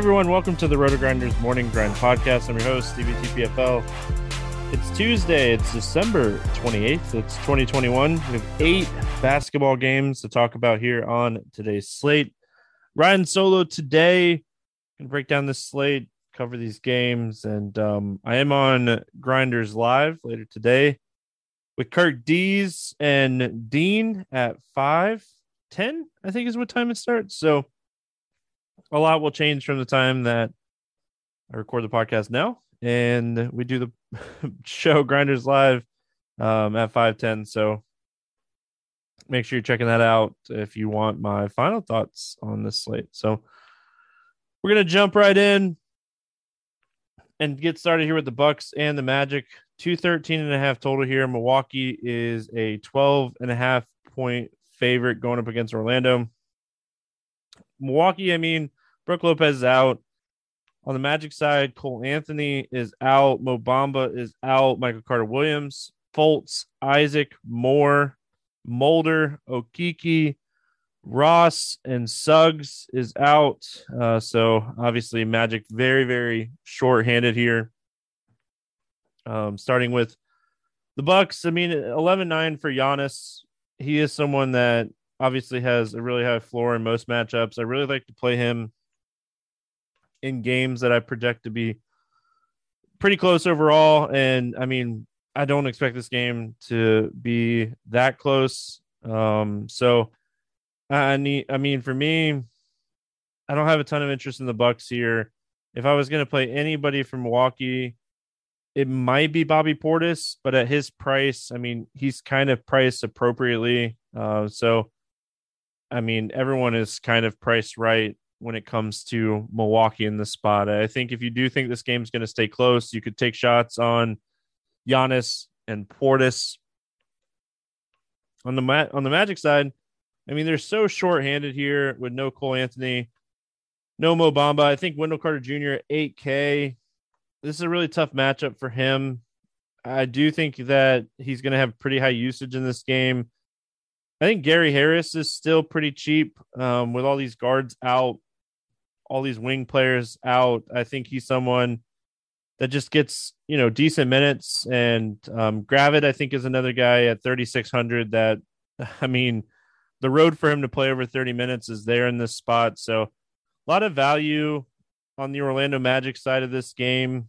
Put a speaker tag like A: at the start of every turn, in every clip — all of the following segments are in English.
A: Everyone, welcome to the Roto Grinders Morning Grind Podcast. I'm your host, Stevie TPFL. It's Tuesday, it's December 28th, it's 2021. We have eight basketball games to talk about here on today's slate. Ryan Solo today, gonna break down this slate, cover these games, and um, I am on Grinders Live later today with Kirk Dees and Dean at 5 10, I think is what time it starts. So a lot will change from the time that I record the podcast now and we do the show Grinders Live um, at 510. So make sure you're checking that out if you want my final thoughts on this slate. So we're going to jump right in and get started here with the Bucks and the Magic. 213 and a half total here. Milwaukee is a 12 and a half point favorite going up against Orlando. Milwaukee, I mean, Brook Lopez is out. On the Magic side, Cole Anthony is out. Mo Bamba is out. Michael Carter Williams, Fultz, Isaac, Moore, Mulder, Okeke, Ross, and Suggs is out. Uh, so obviously, Magic very, very short-handed here. Um, starting with the Bucks, I mean, 11-9 for Giannis. He is someone that obviously has a really high floor in most matchups. I really like to play him in games that I project to be pretty close overall. And I mean, I don't expect this game to be that close. Um, so I need, I mean, for me, I don't have a ton of interest in the Bucks here. If I was going to play anybody from Milwaukee, it might be Bobby Portis, but at his price, I mean, he's kind of priced appropriately. Uh, so, I mean, everyone is kind of priced right when it comes to Milwaukee in this spot. I think if you do think this game's going to stay close, you could take shots on Giannis and Portis. On the mat on the Magic side, I mean, they're so short-handed here with no Cole Anthony, no Mo Bamba. I think Wendell Carter Jr. 8K. This is a really tough matchup for him. I do think that he's going to have pretty high usage in this game. I think Gary Harris is still pretty cheap um, with all these guards out, all these wing players out. I think he's someone that just gets you know decent minutes. And um, Gravett, I think, is another guy at 3600 that I mean, the road for him to play over 30 minutes is there in this spot. So a lot of value on the Orlando Magic side of this game.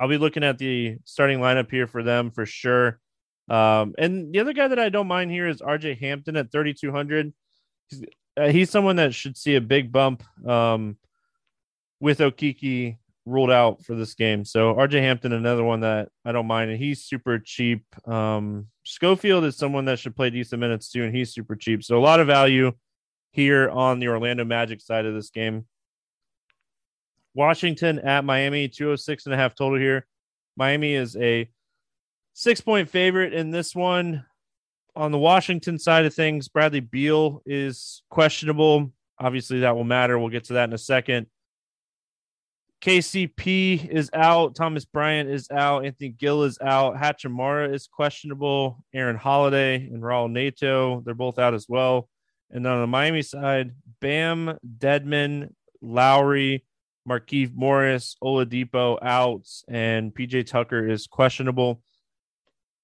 A: I'll be looking at the starting lineup here for them for sure. Um, and the other guy that I don't mind here is RJ Hampton at 3,200. He's uh, he's someone that should see a big bump um, with Okeke ruled out for this game. So RJ Hampton, another one that I don't mind, and he's super cheap. Um, Schofield is someone that should play decent minutes too, and he's super cheap. So a lot of value here on the Orlando Magic side of this game. Washington at Miami, 206 and a half total here. Miami is a six point favorite in this one. On the Washington side of things, Bradley Beal is questionable. Obviously, that will matter. We'll get to that in a second. KCP is out. Thomas Bryant is out. Anthony Gill is out. Hachimura is questionable. Aaron Holiday and Raul Neto, they're both out as well. And on the Miami side, Bam, Dedmon, Lowry, Markieff Morris, Oladipo out, and PJ Tucker is questionable.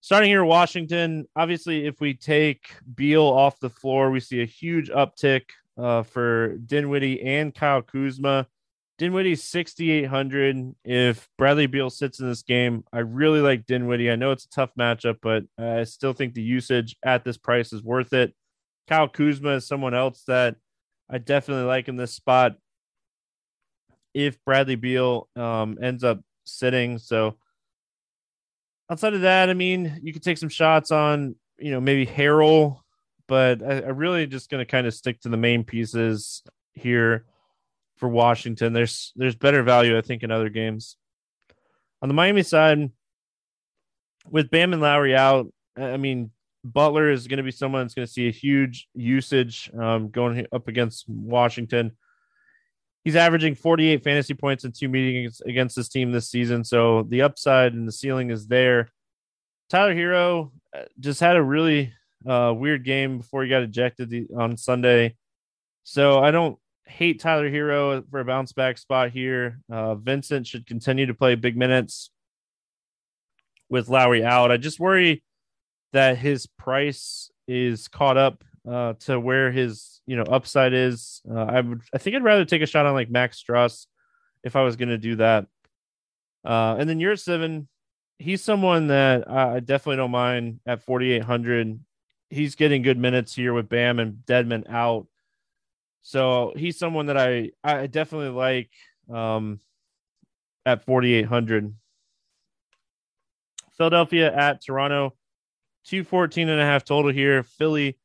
A: Starting here, Washington. Obviously, if we take Beal off the floor, we see a huge uptick uh, for Dinwiddie and Kyle Kuzma. Dinwiddie's 6,800. If Bradley Beal sits in this game, I really like Dinwiddie. I know it's a tough matchup, but I still think the usage at this price is worth it. Kyle Kuzma is someone else that I definitely like in this spot. If Bradley Beal um, ends up sitting, so outside of that, I mean, you could take some shots on, you know, maybe Harrell, but I, I really just going to kind of stick to the main pieces here for Washington. There's there's better value, I think, in other games. On the Miami side, with Bam and Lowry out, I mean, Butler is going to be someone that's going to see a huge usage um, going up against Washington. He's averaging 48 fantasy points in two meetings against this team this season. So the upside and the ceiling is there. Tyler Herro uh, just had a really uh, weird game before he got ejected on Sunday. So I don't hate Tyler Herro for a bounce back spot here. Uh, Vincent should continue to play big minutes with Lowry out. I just worry that his price is caught up uh, to where his you know upside is. Uh, I would I think I'd rather take a shot on like Max Strus if I was going to do that. Uh, and then Yurtseven he's someone that I definitely don't mind at 4,800. He's getting good minutes here with Bam and Dedmon out. So he's someone that I I definitely like um, at 4800. Philadelphia at Toronto, 214 and a half total here. Philly,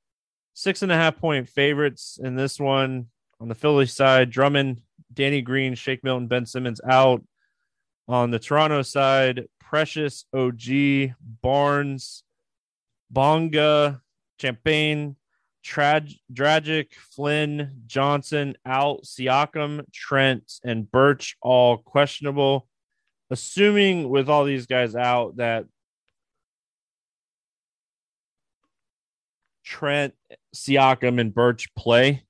A: six and a half point favorites in this one. On the Philly side, Drummond, Danny Green, Shake Milton, Ben Simmons out. On the Toronto side, Precious, OG, Barnes, Bonga, Champagnie, Trag- Dragic, Flynn, Johnson out, Siakam, Trent, and Birch all questionable. Assuming with all these guys out that Trent, Siakam, and Birch play.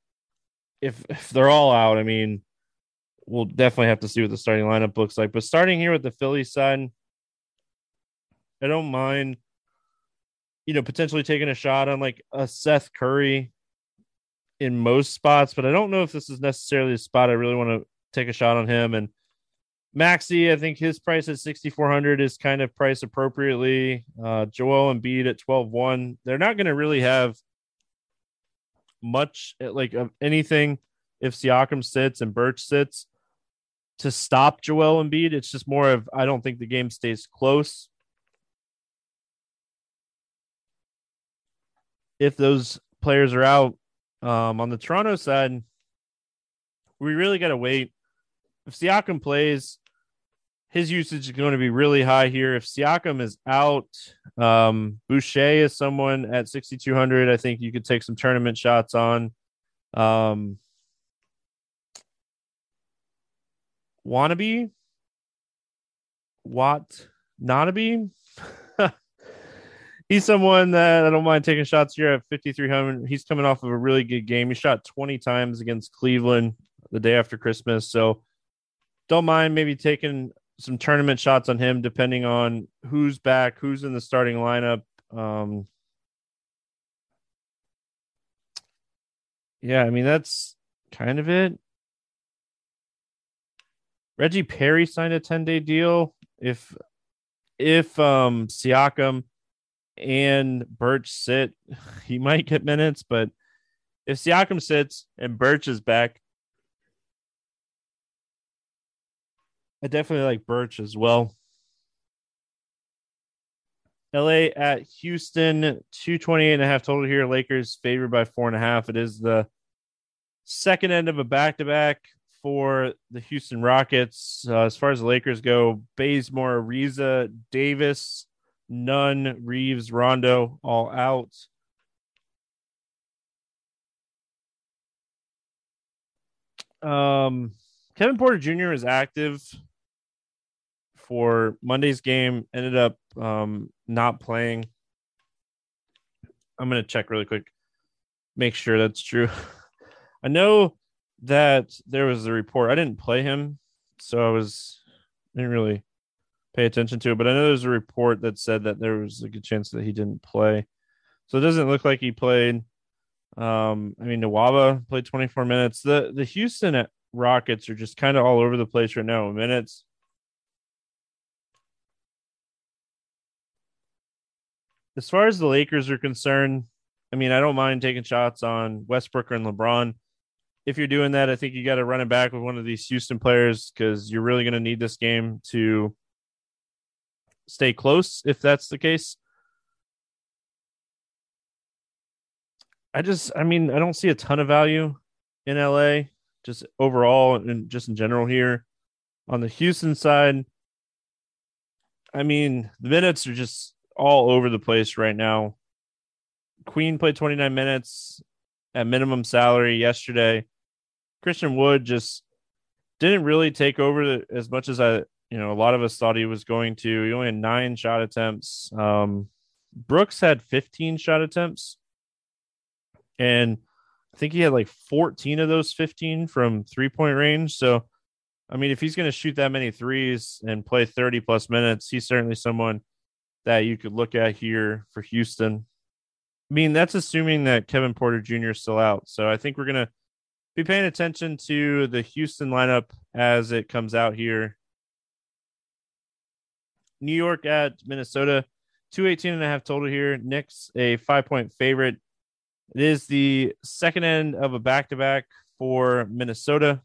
A: If if they're all out, I mean, we'll definitely have to see what the starting lineup looks like. But starting here with the Philly side, I don't mind you know, potentially taking a shot on like a Seth Curry in most spots, but I don't know if this is necessarily a spot I really want to take a shot on him. And Maxey, I think his price at 6,400 is kind of priced appropriately. Uh, Joel Embiid at 12.1. They're not going to really have much like of anything if Siakam sits and Birch sits to stop Joel Embiid. It's just more of I don't think the game stays close. if those players are out um, on the Toronto side, we really got to wait. If Siakam plays, his usage is going to be really high here. If Siakam is out, um, Boucher is someone at 6,200. I think you could take some tournament shots on. Um, wannabe, Wat Nanabe he's someone that I don't mind taking shots here at 5,300. He's coming off of a really good game. He shot 20 times against Cleveland the day after Christmas. So don't mind maybe taking some tournament shots on him, depending on who's back, who's in the starting lineup. Um, yeah, I mean, that's kind of it. Reggie Perry signed a 10 day deal. If, if, um, Siakam, and Birch sit, he might get minutes, but If Siakam sits and Birch is back, I definitely like Birch as well. LA at Houston, 228 and a half total here. Lakers favored by four and a half. It is the second end of a back to back for the Houston Rockets. Uh, as far as the Lakers go, Bazemore, Ariza, Davis, Nunn, Reaves, Rondo, all out. Um, Kevin Porter Jr. is active for Monday's game. Ended up um, not playing. I'm gonna check really quick, make sure that's true. I know that there was a report. I didn't play him, so I was didn't really pay attention to it. But I know there's a report that said that there was a good chance that he didn't play. So it doesn't look like he played. Um, I mean, Nwaba played 24 minutes. The the Houston Rockets are just kind of all over the place right now. Minutes. As far as the Lakers are concerned, I mean, I don't mind taking shots on Westbrook and LeBron. If you're doing that, I think you got to run it back with one of these Houston players because you're really going to need this game to stay close if that's the case. I just, I mean, I don't see a ton of value in LA, just overall and just in general here. On the Houston side, I mean, the minutes are just all over the place right now. Queen played 29 minutes at minimum salary yesterday. Christian Wood just didn't really take over as much as I you know, a lot of us thought he was going to. He only had nine shot attempts. Um, Brooks had 15 shot attempts, and I think he had like 14 of those 15 from three point range. So, I mean, if he's going to shoot that many threes and play 30 plus minutes, he's certainly someone that you could look at here for Houston. I mean, that's assuming that Kevin Porter Jr. is still out. So I think we're going to be paying attention to the Houston lineup as it comes out here New York at Minnesota, 218 and a half total here. Knicks a five point favorite. It is the second end of a back to back for Minnesota.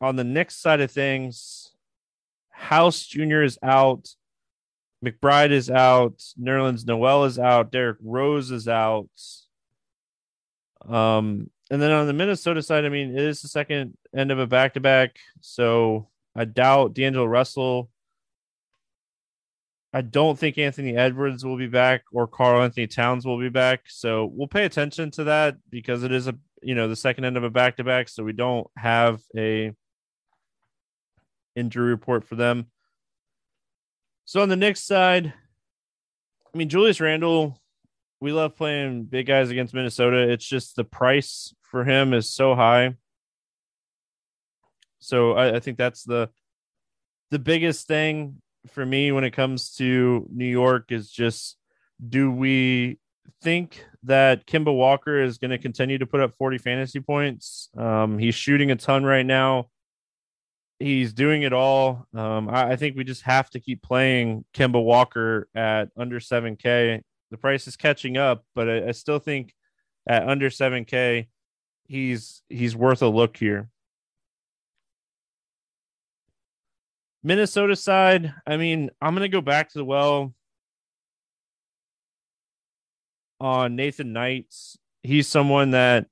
A: On the Knicks side of things, House Jr. is out. McBride is out. Nerlens Noel is out. Derrick Rose is out. Um, and then on the Minnesota side, I mean, it is the second end of a back to back. So I doubt D'Angelo Russell. I don't think Anthony Edwards will be back or Karl-Anthony Towns will be back. So we'll pay attention to that because it is a you know the second end of a back to back. So we don't have a injury report for them. So on the Knicks side, I mean Julius Randle, we love playing big guys against Minnesota. It's just the price for him is so high. So I, I think that's the the biggest thing for me when it comes to New York is just do we think that Kemba Walker is going to continue to put up 40 fantasy points? Um, he's shooting a ton right now. He's doing it all. Um, I, I, think we just have to keep playing Kemba Walker at under 7K. The price is catching up, but I, I still think at under 7K, he's he's worth a look here. Minnesota side, I mean, I'm going to go back to the well on Nathan Knights. He's someone that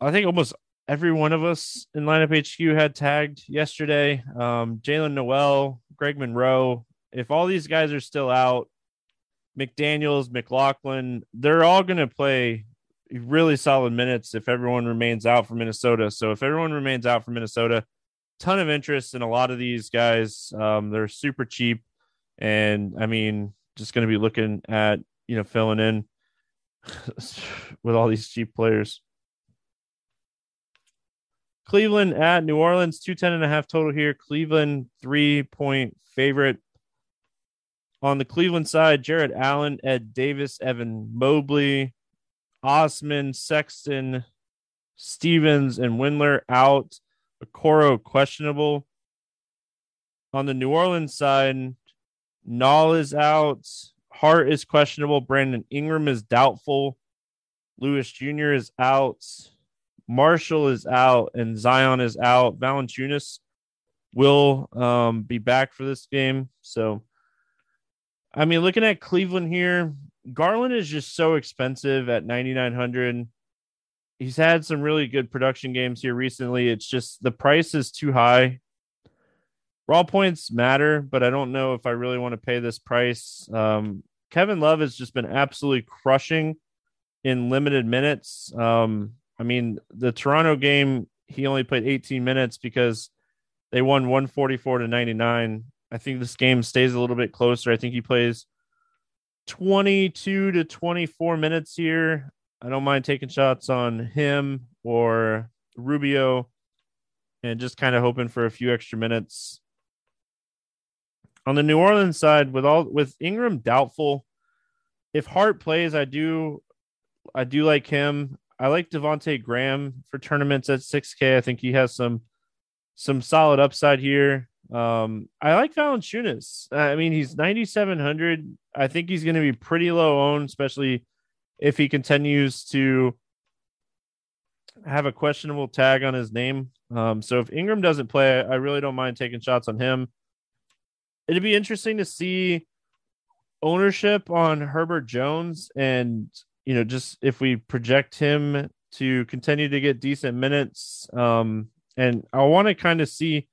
A: I think almost every one of us in lineup HQ had tagged yesterday. Um, Jaylen Nowell, Greg Monroe. If all these guys are still out, McDaniels, McLaughlin, they're all going to play really solid minutes if everyone remains out for Minnesota. So if everyone remains out for Minnesota, ton of interest in a lot of these guys. Um, they're super cheap, and I mean, just going to be looking at you know filling in with all these cheap players. Cleveland at New Orleans, 210 and a half total here. Cleveland, three point favorite. On the Cleveland side, Jarrett Allen, Ed Davis, Evan Mobley, Osman, Sexton, Stevens, and Windler out. Okoro questionable. On the New Orleans side, Nall is out. Hart is questionable. Brandon Ingram is doubtful. Lewis Jr. is out. Marshall is out, and Zion is out. Valanciunas will um, be back for this game. So, I mean, looking at Cleveland here, Garland is just so expensive at 9,900. He's had some really good production games here recently. It's just the price is too high. Raw points matter, but I don't know if I really want to pay this price. Um, Kevin Love has just been absolutely crushing in limited minutes. Um, I mean, the Toronto game, he only played 18 minutes because they won 144 to 99. I think this game stays a little bit closer. I think he plays 22 to 24 minutes here. I don't mind taking shots on him or Rubio and just kind of hoping for a few extra minutes. On the New Orleans side, with all with Ingram doubtful, if Hart plays, I do I do like him. I like Devonte Graham for tournaments at 6K. I think he has some some solid upside here. Um, I like Valanciunas. I mean, he's 9,700. I think he's going to be pretty low owned, especially if he continues to have a questionable tag on his name. Um, so if Ingram doesn't play, I really don't mind taking shots on him. It'd be interesting to see ownership on Herbert Jones and you know just if we project him to continue to get decent minutes um and I want to kind of see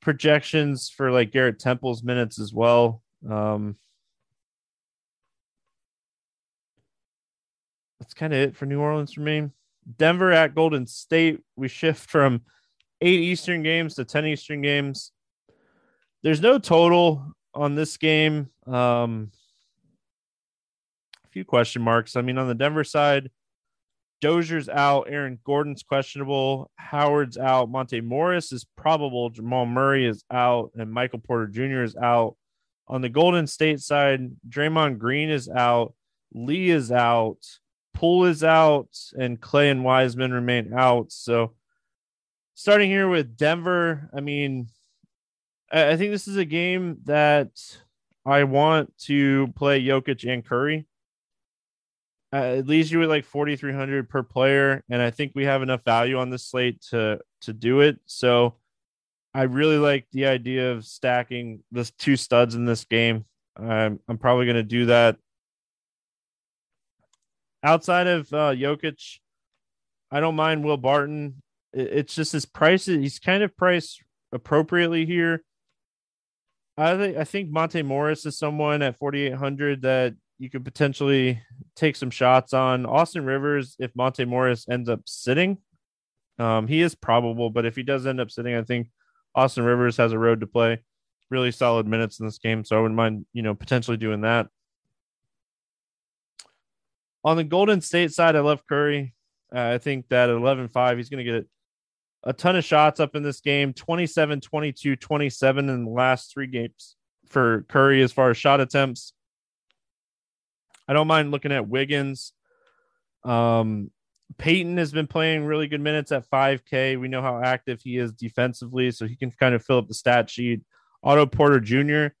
A: projections for like Garrett Temple's minutes as well. Um, that's kind of it for New Orleans for me. Denver at Golden State. We shift from eight Eastern games to 10 Eastern games. There's no total on this game. Um, few question marks. I mean, on the Denver side, Dozier's out. Aaron Gordon's questionable. Howard's out. Monte Morris is probable. Jamal Murray is out. And Michael Porter Jr. is out. On the Golden State side, Draymond Green is out. Lee is out. Poole is out. And Clay and Wiseman remain out. So starting here with Denver, I mean, I think this is a game that I want to play Jokic and Curry uh, it leaves you with like 4300 per player and i think we have enough value on this slate to to do it. So i really like the idea of stacking the two studs in this game. I'm, I'm probably going to do that. Outside of uh Jokic, i don't mind will barton. It, it's just his price he's kind of priced appropriately here. I think I think Monte Morris is someone at 4800 that you could potentially take some shots on Austin Rivers if Monte Morris ends up sitting. Um, he is probable, but if he does end up sitting, I think Austin Rivers has a road to play. Really solid minutes in this game, so I wouldn't mind, you know, potentially doing that. On the Golden State side, I love Curry. Uh, I think that at 11 5, he's going to get a ton of shots up in this game 27, 22, 27 in the last three games for Curry as far as shot attempts. I don't mind looking at Wiggins. Um, Payton has been playing really good minutes at 5K. We know how active he is defensively, so he can kind of fill up the stat sheet. Otto Porter Jr.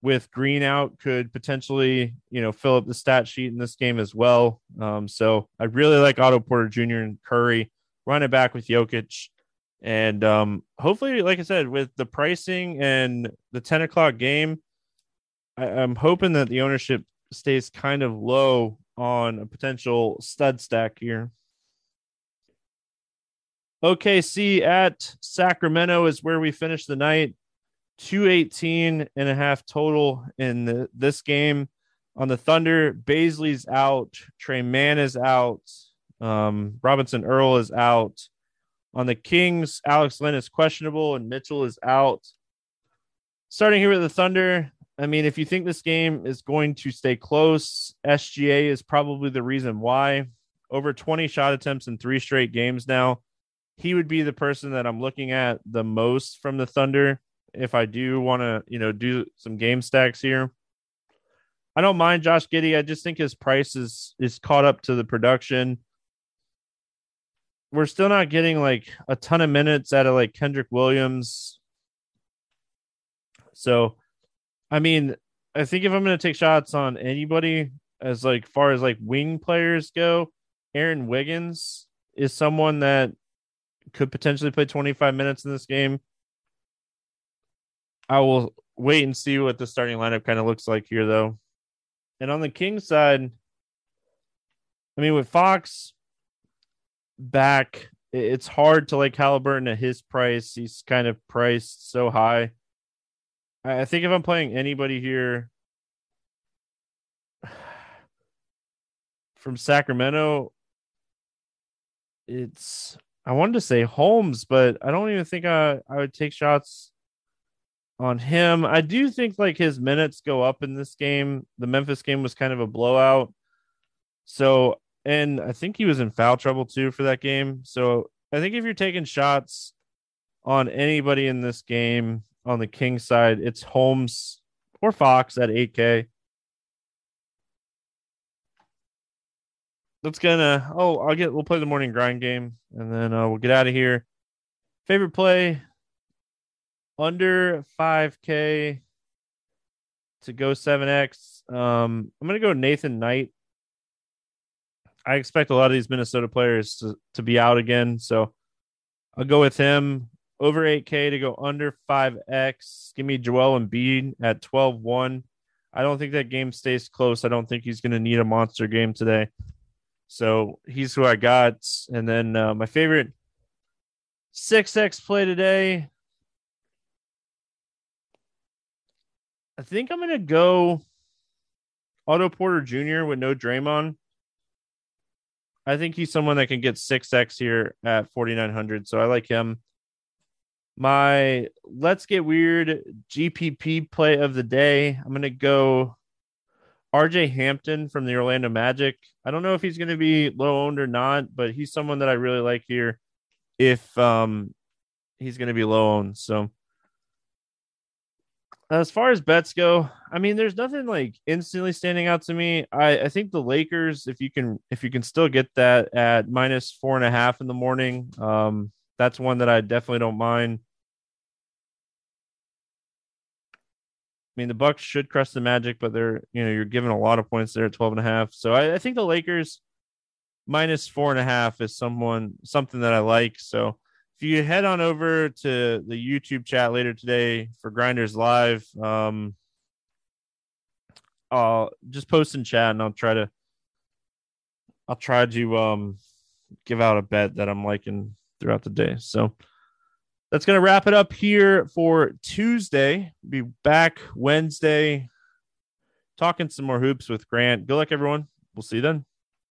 A: with Green out could potentially, you know, fill up the stat sheet in this game as well. Um, so I really like Otto Porter Jr. and Curry. Run it back with Jokic. And um, hopefully, like I said, with the pricing and the 10 o'clock game, I, I'm hoping that the ownership stays kind of low on a potential stud stack here. OKC at Sacramento is where we finished the night. 218 and a half total in the, this game. On the Thunder, Bazley's out. Tre Mann is out. Um, Robinson Earl is out. On the Kings, Alex Len is questionable and Mitchell is out. Starting here with the Thunder, I mean, if you think this game is going to stay close, SGA is probably the reason why. Over 20 shot attempts in three straight games now. He would be the person that I'm looking at the most from the Thunder if I do want to, you know, do some game stacks here. I don't mind Josh Giddey. I just think his price is is caught up to the production. We're still not getting like a ton of minutes out of like Kenrich Williams. So I mean, I think if I'm going to take shots on anybody, as like far as like wing players go, Aaron Wiggins is someone that could potentially play 25 minutes in this game. I will wait and see what the starting lineup kind of looks like here, though. And on the Kings side, I mean, with Fox back, it's hard to like Halliburton at his price. He's kind of priced so high. I think if I'm playing anybody here from Sacramento, it's I wanted to say Holmes, but I don't even think I, I would take shots on him. I do think like his minutes go up in this game. The Memphis game was kind of a blowout. So, and I think he was in foul trouble too for that game. So, I think if you're taking shots on anybody in this game on the King side, it's Holmes or Fox at 8K. That's gonna. Oh, I'll get. We'll play the morning grind game, and then uh, we'll get out of here. Favorite play under 5K to go 7X. Um, I'm gonna go Nathan Knight. I expect a lot of these Minnesota players to, to be out again, so I'll go with him over 8K to go under 5X. Give me Joel Embiid at 12 1. I don't think that game stays close. I don't think he's going to need a monster game today. So he's who I got. And then uh, my favorite 6X play today. I think I'm going to go Otto Porter Jr. with no Draymond. I think he's someone that can get 6X here at 4,900. So I like him. My let's get weird GPP play of the day. I'm going to go RJ Hampton from the Orlando Magic. I don't know if he's going to be low owned or not, but he's someone that I really like here if um he's going to be low owned. So as far as bets go, I mean, there's nothing like instantly standing out to me. I, I think the Lakers, if you can, if you can still get that at minus four and a half in the morning, um, that's one that I definitely don't mind. I mean, the Bucks should crush the Magic, but they're you know you're giving a lot of points there at 12 and a half. So I, I think the Lakers minus four and a half is someone something that I like. So if you head on over to the YouTube chat later today for Grinders Live, um, I'll just post in chat and I'll try to I'll try to um give out a bet that I'm liking throughout the day. So that's going to wrap it up here for Tuesday. Be back Wednesday talking some more hoops with Grant. Good luck, everyone. We'll see you then.